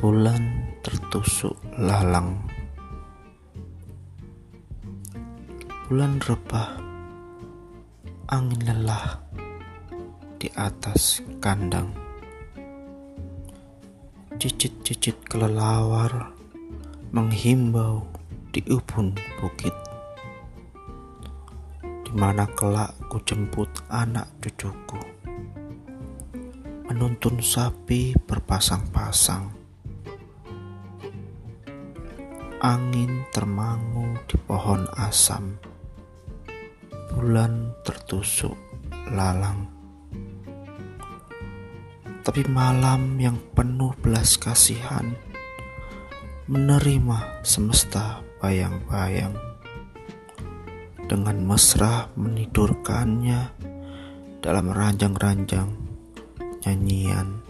Bulan tertusuk lalang. Bulan rebah Angin lelah Di atas kandang. Cicit-cicit kelelawar Menghimbau di ubun bukit. Di mana kelak ku jemput anak cucuku. Menuntun sapi berpasang-pasang angin termangu di pohon asam. Bulan tertusuk lalang. Tapi malam yang penuh belas kasihan menerima semesta bayang-bayang. Dengan mesra menidurkannya dalam ranjang-ranjang nyanyian